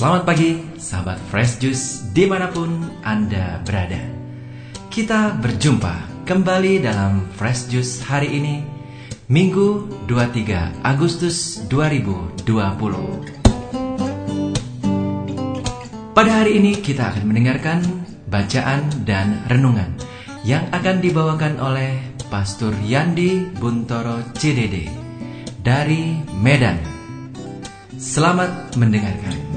Selamat pagi, sahabat Fresh Juice di mana pun Anda berada. Kita berjumpa kembali dalam Fresh Juice hari ini, Minggu 23 Agustus 2020. Pada hari ini kita akan mendengarkan bacaan dan renungan yang akan dibawakan oleh Pastor Yandi Buntoro CDD dari Medan. Selamat mendengarkan.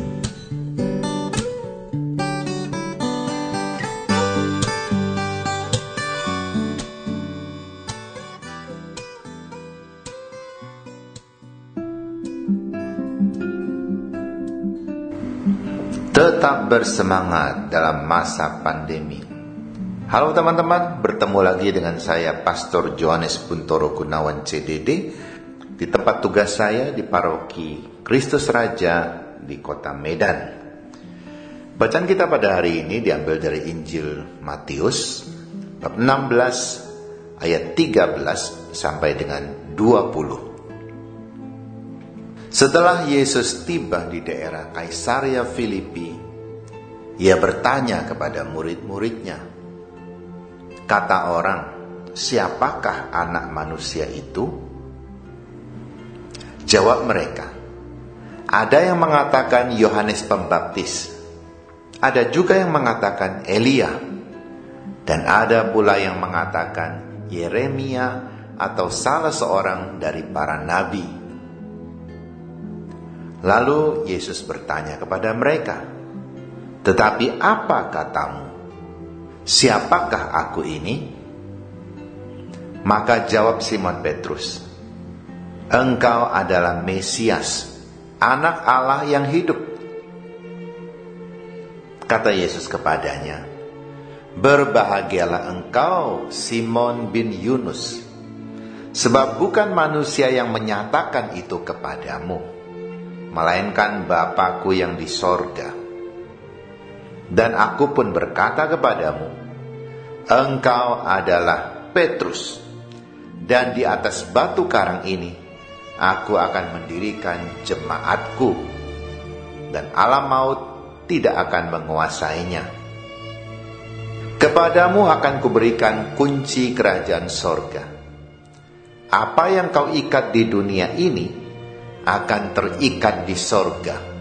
Tetap bersemangat dalam masa pandemi. Halo teman-teman, bertemu lagi dengan saya Pastor Johannes Buntoro Gunawan CDD di tempat tugas saya di paroki Kristus Raja di kota Medan. Bacaan kita pada hari ini diambil dari Injil Matius bab 16 ayat 13 sampai dengan 20. Setelah Yesus tiba di daerah Kaisaria Filipi, ia bertanya kepada murid-muridnya, "Kata orang, siapakah Anak Manusia itu?" Jawab mereka, "Ada yang mengatakan Yohanes Pembaptis, ada juga yang mengatakan Elia, dan ada pula yang mengatakan Yeremia atau salah seorang dari para nabi." Lalu Yesus bertanya kepada mereka, "Tetapi apa katamu? Siapakah aku ini?" Maka jawab Simon Petrus, "Engkau adalah Mesias, Anak Allah yang hidup." Kata Yesus kepadanya, "Berbahagialah engkau, Simon bin Yunus, sebab bukan manusia yang menyatakan itu kepadamu." melainkan Bapakku yang di sorga. Dan aku pun berkata kepadamu, engkau adalah Petrus, dan di atas batu karang ini aku akan mendirikan jemaatku, dan alam maut tidak akan menguasainya. Kepadamu akan kuberikan kunci kerajaan sorga. Apa yang kau ikat di dunia ini, akan terikat di sorga.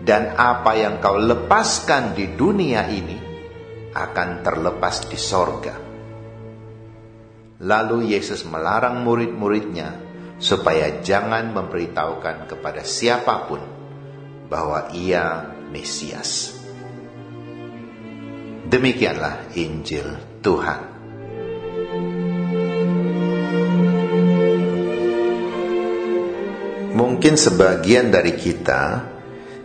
Dan apa yang kau lepaskan di dunia ini akan terlepas di sorga. Lalu Yesus melarang murid-muridnya supaya jangan memberitahukan kepada siapa pun bahwa ia Mesias. Demikianlah Injil Tuhan. Mungkin sebagian dari kita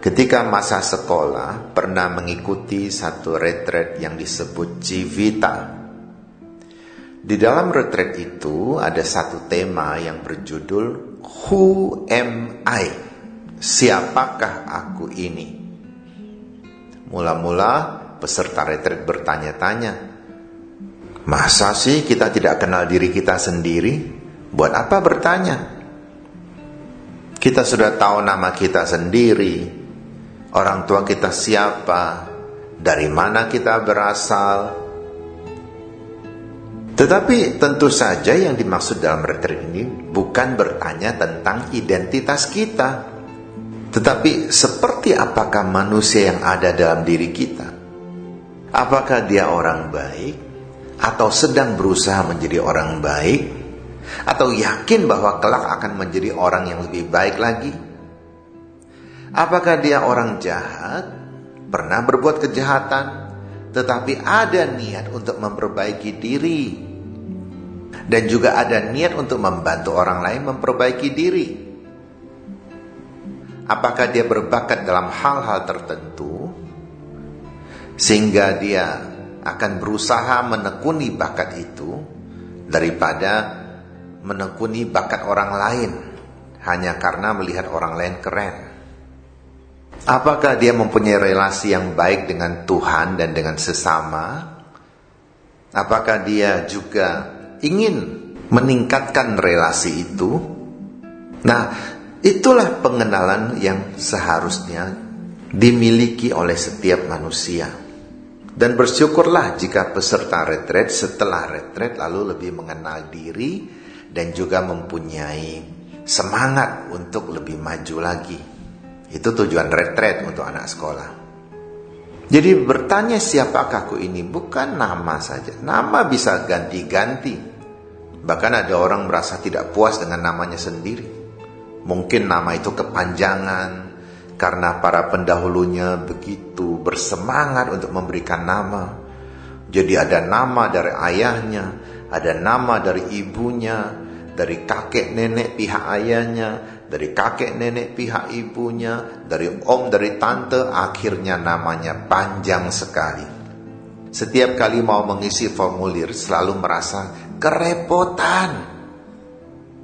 ketika masa sekolah pernah mengikuti satu retret yang disebut Civita. Di dalam retret itu ada satu tema yang berjudul Who am I? Siapakah aku ini? Mula-mula peserta retret bertanya-tanya, Masa sih kita tidak kenal diri kita sendiri? Buat apa bertanya? Kita sudah tahu nama kita sendiri, orang tua kita siapa, dari mana kita berasal. Tetapi tentu saja yang dimaksud dalam retreat ini bukan bertanya tentang identitas kita, tetapi seperti apakah manusia yang ada dalam diri kita. Apakah dia orang baik atau sedang berusaha menjadi orang baik atau yakin bahwa kelak akan menjadi orang yang lebih baik lagi? Apakah dia orang jahat, pernah berbuat kejahatan, tetapi ada niat untuk memperbaiki diri, dan juga ada niat untuk membantu orang lain memperbaiki diri? Apakah dia berbakat dalam hal-hal tertentu, sehingga dia akan berusaha menekuni bakat itu daripada menekuni bakat orang lain hanya karena melihat orang lain keren? Apakah dia mempunyai relasi yang baik dengan Tuhan dan dengan sesama? Apakah dia juga ingin meningkatkan relasi itu? Nah, itulah pengenalan yang seharusnya dimiliki oleh setiap manusia. Dan bersyukurlah jika peserta retret setelah retret lalu lebih mengenal diri dan juga mempunyai semangat untuk lebih maju lagi. Itu tujuan retret untuk anak sekolah. Jadi bertanya siapakah aku ini bukan nama saja. Nama bisa ganti-ganti. Bahkan ada orang merasa tidak puas dengan namanya sendiri. Mungkin nama itu kepanjangan, karena para pendahulunya begitu bersemangat untuk memberikan nama. Jadi ada nama dari ayahnya, ada nama dari ibunya, dari kakek nenek pihak ayahnya, dari kakek nenek pihak ibunya, dari om, dari tante, akhirnya namanya panjang sekali. Setiap kali mau mengisi formulir selalu merasa kerepotan.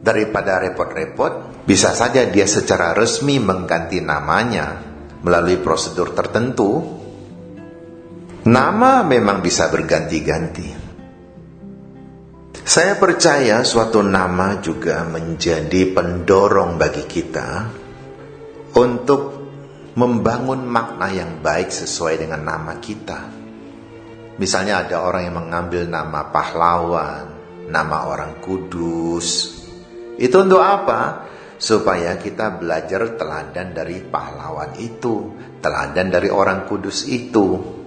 Daripada repot-repot, bisa saja dia secara resmi mengganti namanya melalui prosedur tertentu. Nama memang bisa berganti-ganti. Saya percaya suatu nama juga menjadi pendorong bagi kita untuk membangun makna yang baik sesuai dengan nama kita. Misalnya ada orang yang mengambil nama pahlawan, nama orang kudus, itu untuk apa? Supaya kita belajar teladan dari pahlawan itu, teladan dari orang kudus itu.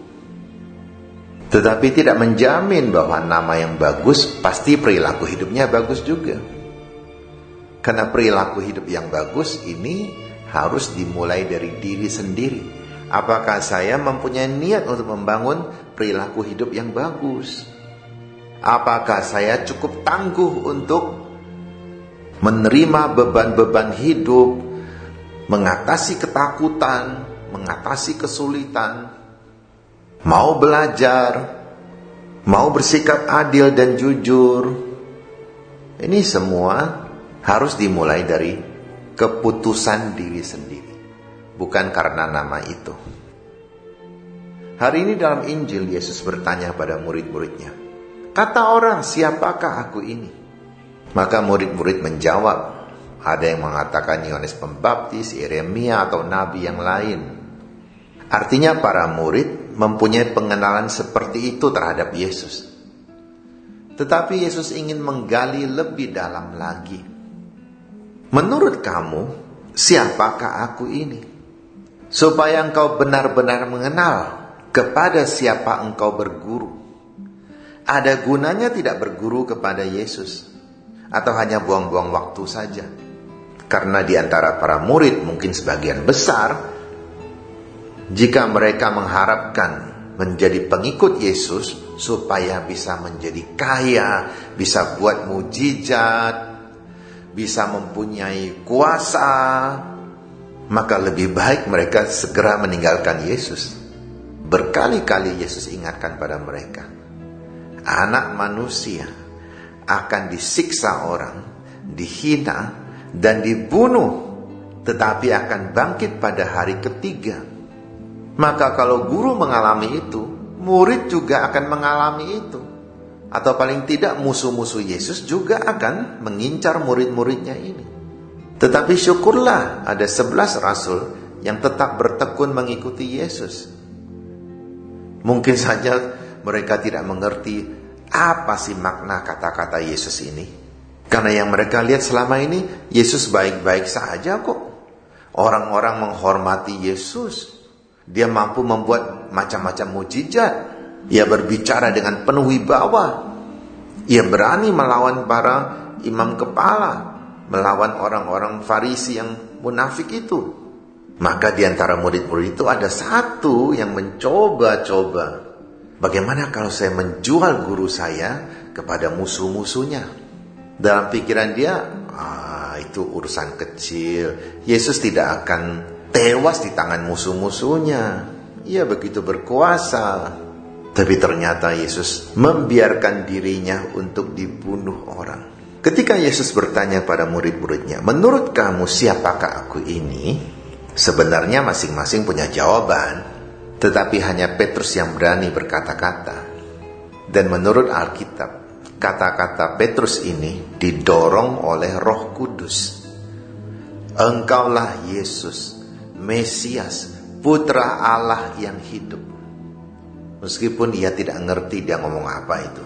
Tetapi tidak menjamin bahwa nama yang bagus pasti perilaku hidupnya bagus juga. Karena perilaku hidup yang bagus ini harus dimulai dari diri sendiri. Apakah saya mempunyai niat untuk membangun perilaku hidup yang bagus? Apakah saya cukup tangguh untuk menerima beban-beban hidup, mengatasi ketakutan, mengatasi kesulitan, mau belajar, mau bersikap adil dan jujur. Ini semua harus dimulai dari keputusan diri sendiri, bukan karena nama itu. Hari ini dalam Injil Yesus bertanya pada murid-muridnya, "Kata orang, siapakah aku ini?" Maka murid-murid menjawab, ada yang mengatakan Yohanes Pembaptis, Yeremia atau nabi yang lain. Artinya para murid mempunyai pengenalan seperti itu terhadap Yesus. Tetapi Yesus ingin menggali lebih dalam lagi. Menurut kamu, siapakah aku ini? Supaya engkau benar-benar mengenal kepada siapa engkau berguru. Ada gunanya tidak berguru kepada Yesus atau hanya buang-buang waktu saja. Karena di antara para murid mungkin sebagian besar jika mereka mengharapkan menjadi pengikut Yesus supaya bisa menjadi kaya, bisa buat mujizat, bisa mempunyai kuasa, maka lebih baik mereka segera meninggalkan Yesus. Berkali-kali Yesus ingatkan pada mereka, anak manusia akan disiksa orang, dihina, dan dibunuh, tetapi akan bangkit pada hari ketiga. Maka kalau guru mengalami itu, murid juga akan mengalami itu. Atau paling tidak musuh-musuh Yesus juga akan mengincar murid-muridnya ini. Tetapi syukurlah ada sebelas rasul yang tetap bertekun mengikuti Yesus. Mungkin saja mereka tidak mengerti apa sih makna kata-kata Yesus ini? Karena yang mereka lihat selama ini, Yesus baik-baik saja kok. Orang-orang menghormati Yesus. Dia mampu membuat macam-macam mujizat. Ia berbicara dengan penuh wibawa. Ia berani melawan para imam kepala, melawan orang-orang Farisi yang munafik itu. Maka di antara murid-murid itu ada satu yang mencoba-coba Bagaimana kalau saya menjual guru saya kepada musuh-musuhnya? Dalam pikiran dia, ah, itu urusan kecil. Yesus tidak akan tewas di tangan musuh-musuhnya. Ia begitu berkuasa. Tapi ternyata Yesus membiarkan dirinya untuk dibunuh orang. Ketika Yesus bertanya pada murid-muridnya, "Menurut kamu siapakah aku ini?" Sebenarnya masing-masing punya jawaban. Tetapi hanya Petrus yang berani berkata-kata. Dan menurut Alkitab, kata-kata Petrus ini didorong oleh Roh Kudus. Engkaulah Yesus, Mesias, putra Allah yang hidup. Meskipun ia tidak ngerti dia ngomong apa itu.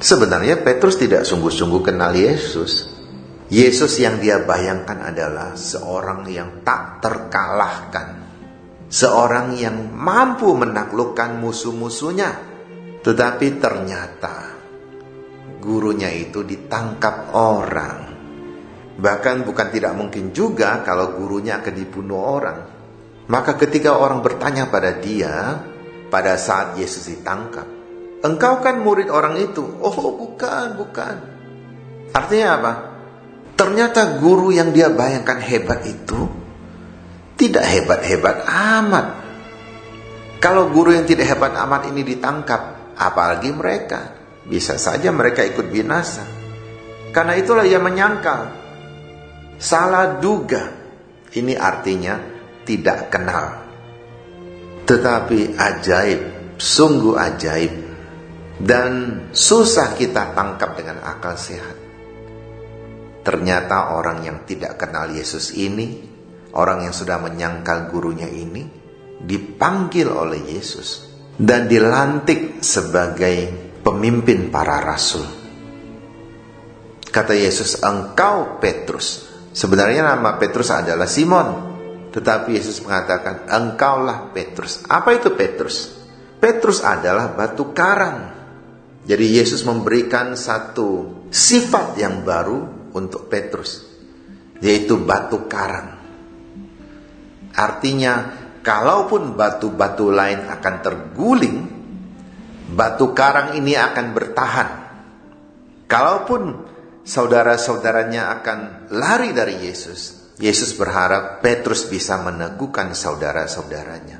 Sebenarnya Petrus tidak sungguh-sungguh kenal Yesus. Yesus yang dia bayangkan adalah seorang yang tak terkalahkan. Seorang yang mampu menaklukkan musuh-musuhnya. Tetapi ternyata gurunya itu ditangkap orang. Bahkan bukan tidak mungkin juga kalau gurunya akan dibunuh orang. Maka ketika orang bertanya pada dia pada saat Yesus ditangkap, engkau kan murid orang itu. Oh bukan, bukan. Artinya apa? Ternyata guru yang dia bayangkan hebat itu tidak hebat-hebat amat. Kalau guru yang tidak hebat amat ini ditangkap, apalagi mereka, bisa saja mereka ikut binasa. Karena itulah ia menyangkal. Salah duga. Ini artinya tidak kenal. Tetapi ajaib, sungguh ajaib. Dan susah kita tangkap dengan akal sehat. Ternyata orang yang tidak kenal Yesus ini, orang yang sudah menyangkal gurunya ini, dipanggil oleh Yesus dan dilantik sebagai pemimpin para rasul. Kata Yesus, "Engkau Petrus." Sebenarnya nama Petrus adalah Simon. Tetapi Yesus mengatakan, engkaulah Petrus. Apa itu Petrus? Petrus adalah batu karang. Jadi Yesus memberikan satu sifat yang baru untuk Petrus. Yaitu batu karang. Artinya, kalaupun batu-batu lain akan terguling, batu karang ini akan bertahan. Kalaupun saudara-saudaranya akan lari dari Yesus, Yesus berharap Petrus bisa meneguhkan saudara-saudaranya.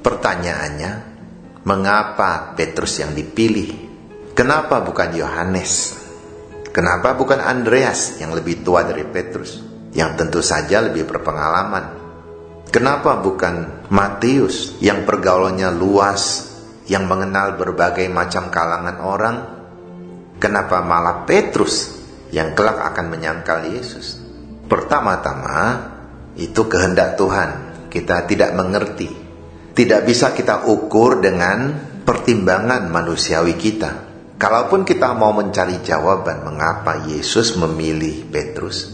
Pertanyaannya, mengapa Petrus yang dipilih? Kenapa bukan Yohanes? Kenapa bukan Andreas yang lebih tua dari Petrus? Yang tentu saja lebih berpengalaman. Kenapa bukan Matius yang pergaulannya luas, yang mengenal berbagai macam kalangan orang? Kenapa malah Petrus yang kelak akan menyangkal Yesus? Pertama-tama itu kehendak Tuhan. Kita tidak mengerti. Tidak bisa kita ukur dengan pertimbangan manusiawi kita. Kalaupun kita mau mencari jawaban mengapa Yesus memilih Petrus,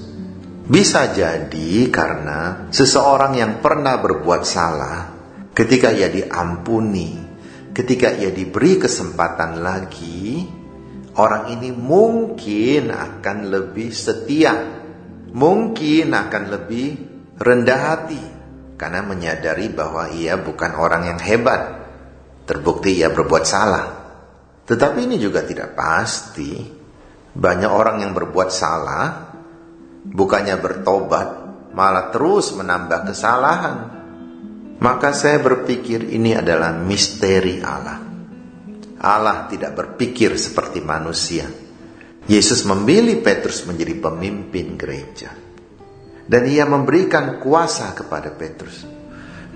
bisa jadi karena seseorang yang pernah berbuat salah, ketika ia diampuni, ketika ia diberi kesempatan lagi, orang ini mungkin akan lebih setia mungkin akan lebih rendah hati karena menyadari bahwa ia bukan orang yang hebat. Terbukti ia berbuat salah. Tetapi ini juga tidak pasti. Banyak orang yang berbuat salah bukannya bertobat, malah terus menambah kesalahan. Maka saya berpikir ini adalah misteri Allah. Allah tidak berpikir seperti manusia. Yesus memilih Petrus menjadi pemimpin gereja. Dan ia memberikan kuasa kepada Petrus.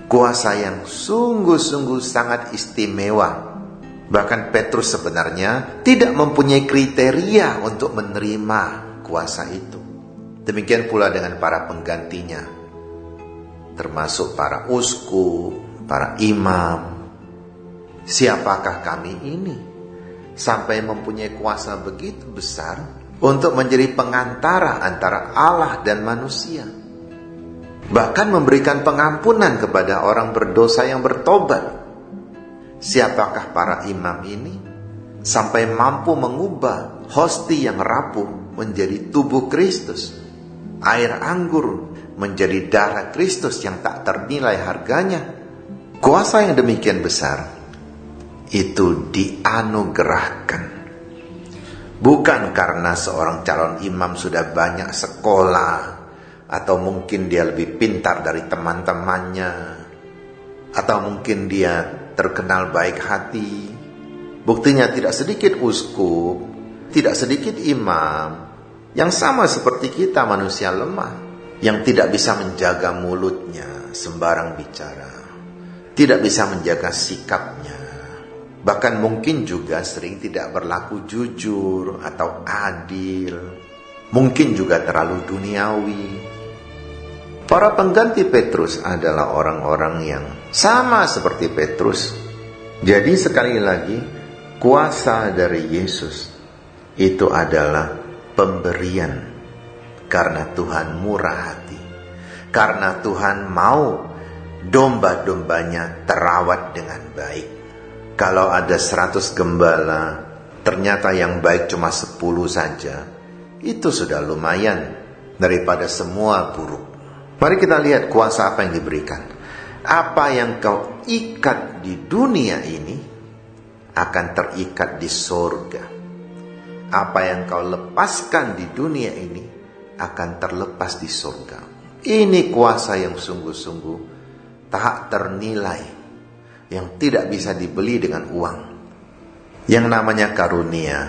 Kuasa yang sungguh-sungguh sangat istimewa. Bahkan Petrus sebenarnya tidak mempunyai kriteria untuk menerima kuasa itu. Demikian pula dengan para penggantinya. Termasuk para uskup, para imam. Siapakah kami ini? sampai mempunyai kuasa begitu besar untuk menjadi pengantara antara Allah dan manusia. Bahkan memberikan pengampunan kepada orang berdosa yang bertobat. Siapakah para imam ini? Sampai mampu mengubah hosti yang rapuh menjadi tubuh Kristus. Air anggur menjadi darah Kristus yang tak ternilai harganya. Kuasa yang demikian besar itu dianugerahkan. Bukan karena seorang calon imam sudah banyak sekolah atau mungkin dia lebih pintar dari teman-temannya atau mungkin dia terkenal baik hati. Buktinya tidak sedikit uskup, tidak sedikit imam yang sama seperti kita manusia lemah yang tidak bisa menjaga mulutnya sembarang bicara, tidak bisa menjaga sikapnya, Bahkan mungkin juga sering tidak berlaku jujur atau adil. Mungkin juga terlalu duniawi. Para pengganti Petrus adalah orang-orang yang sama seperti Petrus. Jadi sekali lagi, kuasa dari Yesus itu adalah pemberian karena Tuhan murah hati. Karena Tuhan mau domba-dombanya terawat dengan baik. Kalau ada 100 gembala, ternyata yang baik cuma 10 saja, itu sudah lumayan daripada semua buruk. Mari kita lihat kuasa apa yang diberikan. Apa yang kau ikat di dunia ini akan terikat di sorga. Apa yang kau lepaskan di dunia ini akan terlepas di sorga. Ini kuasa yang sungguh-sungguh tak ternilai, yang tidak bisa dibeli dengan uang. Yang namanya karunia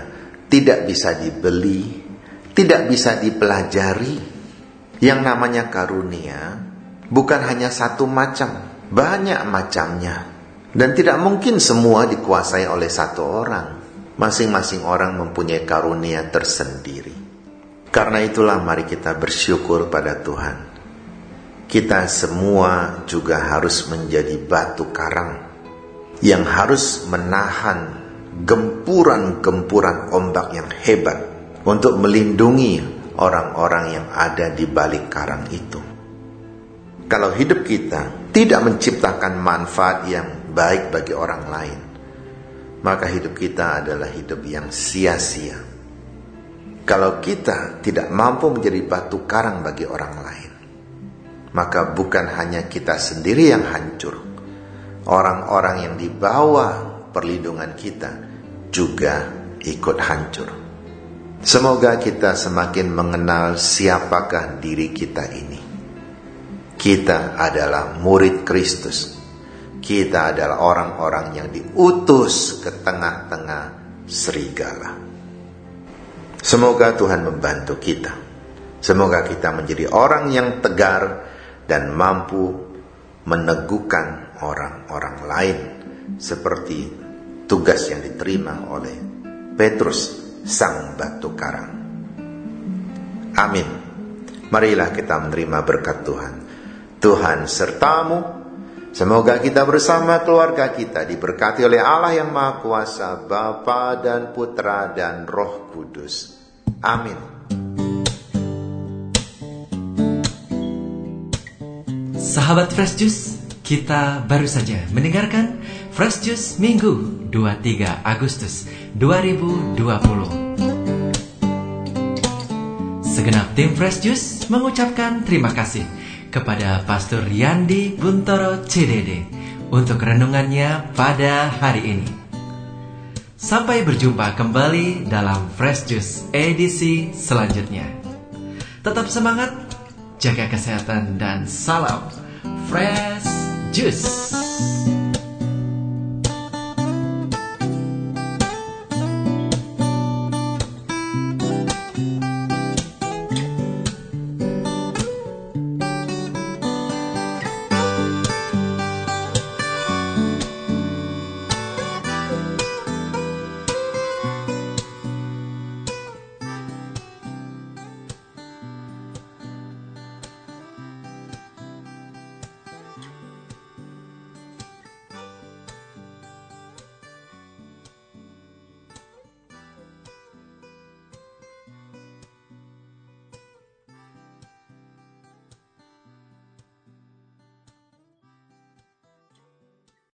tidak bisa dibeli, tidak bisa dipelajari, yang namanya karunia bukan hanya satu macam, banyak macamnya. Dan tidak mungkin semua dikuasai oleh satu orang. Masing-masing orang mempunyai karunia tersendiri. Karena itulah mari kita bersyukur pada Tuhan. Kita semua juga harus menjadi batu karang yang harus menahan gempuran-gempuran ombak yang hebat untuk melindungi orang-orang yang ada di balik karang itu. Kalau hidup kita tidak menciptakan manfaat yang baik bagi orang lain, maka hidup kita adalah hidup yang sia-sia. Kalau kita tidak mampu menjadi batu karang bagi orang lain, maka bukan hanya kita sendiri yang hancur, orang-orang yang di bawah perlindungan kita juga ikut hancur. Semoga kita semakin mengenal siapakah diri kita ini. Kita adalah murid Kristus. Kita adalah orang-orang yang diutus ke tengah-tengah serigala. Semoga Tuhan membantu kita. Semoga kita menjadi orang yang tegar dan mampu meneguhkan orang-orang lain seperti tugas yang diterima oleh Petrus sang batu karang. Amin. Marilah kita menerima berkat Tuhan. Tuhan sertamu. Semoga kita bersama keluarga kita diberkati oleh Allah yang Maha Kuasa, Bapa dan Putra dan Roh Kudus. Amin. Sahabat Fresh Juice, kita baru saja mendengarkan Fresh Juice Minggu 23 Agustus 2020. Segenap tim Fresh Juice mengucapkan terima kasih kepada Pastor Yandi Buntoro CDD untuk renungannya pada hari ini. Sampai berjumpa kembali dalam Fresh Juice edisi selanjutnya. Tetap semangat, jaga kesehatan dan salam Fresh Juice.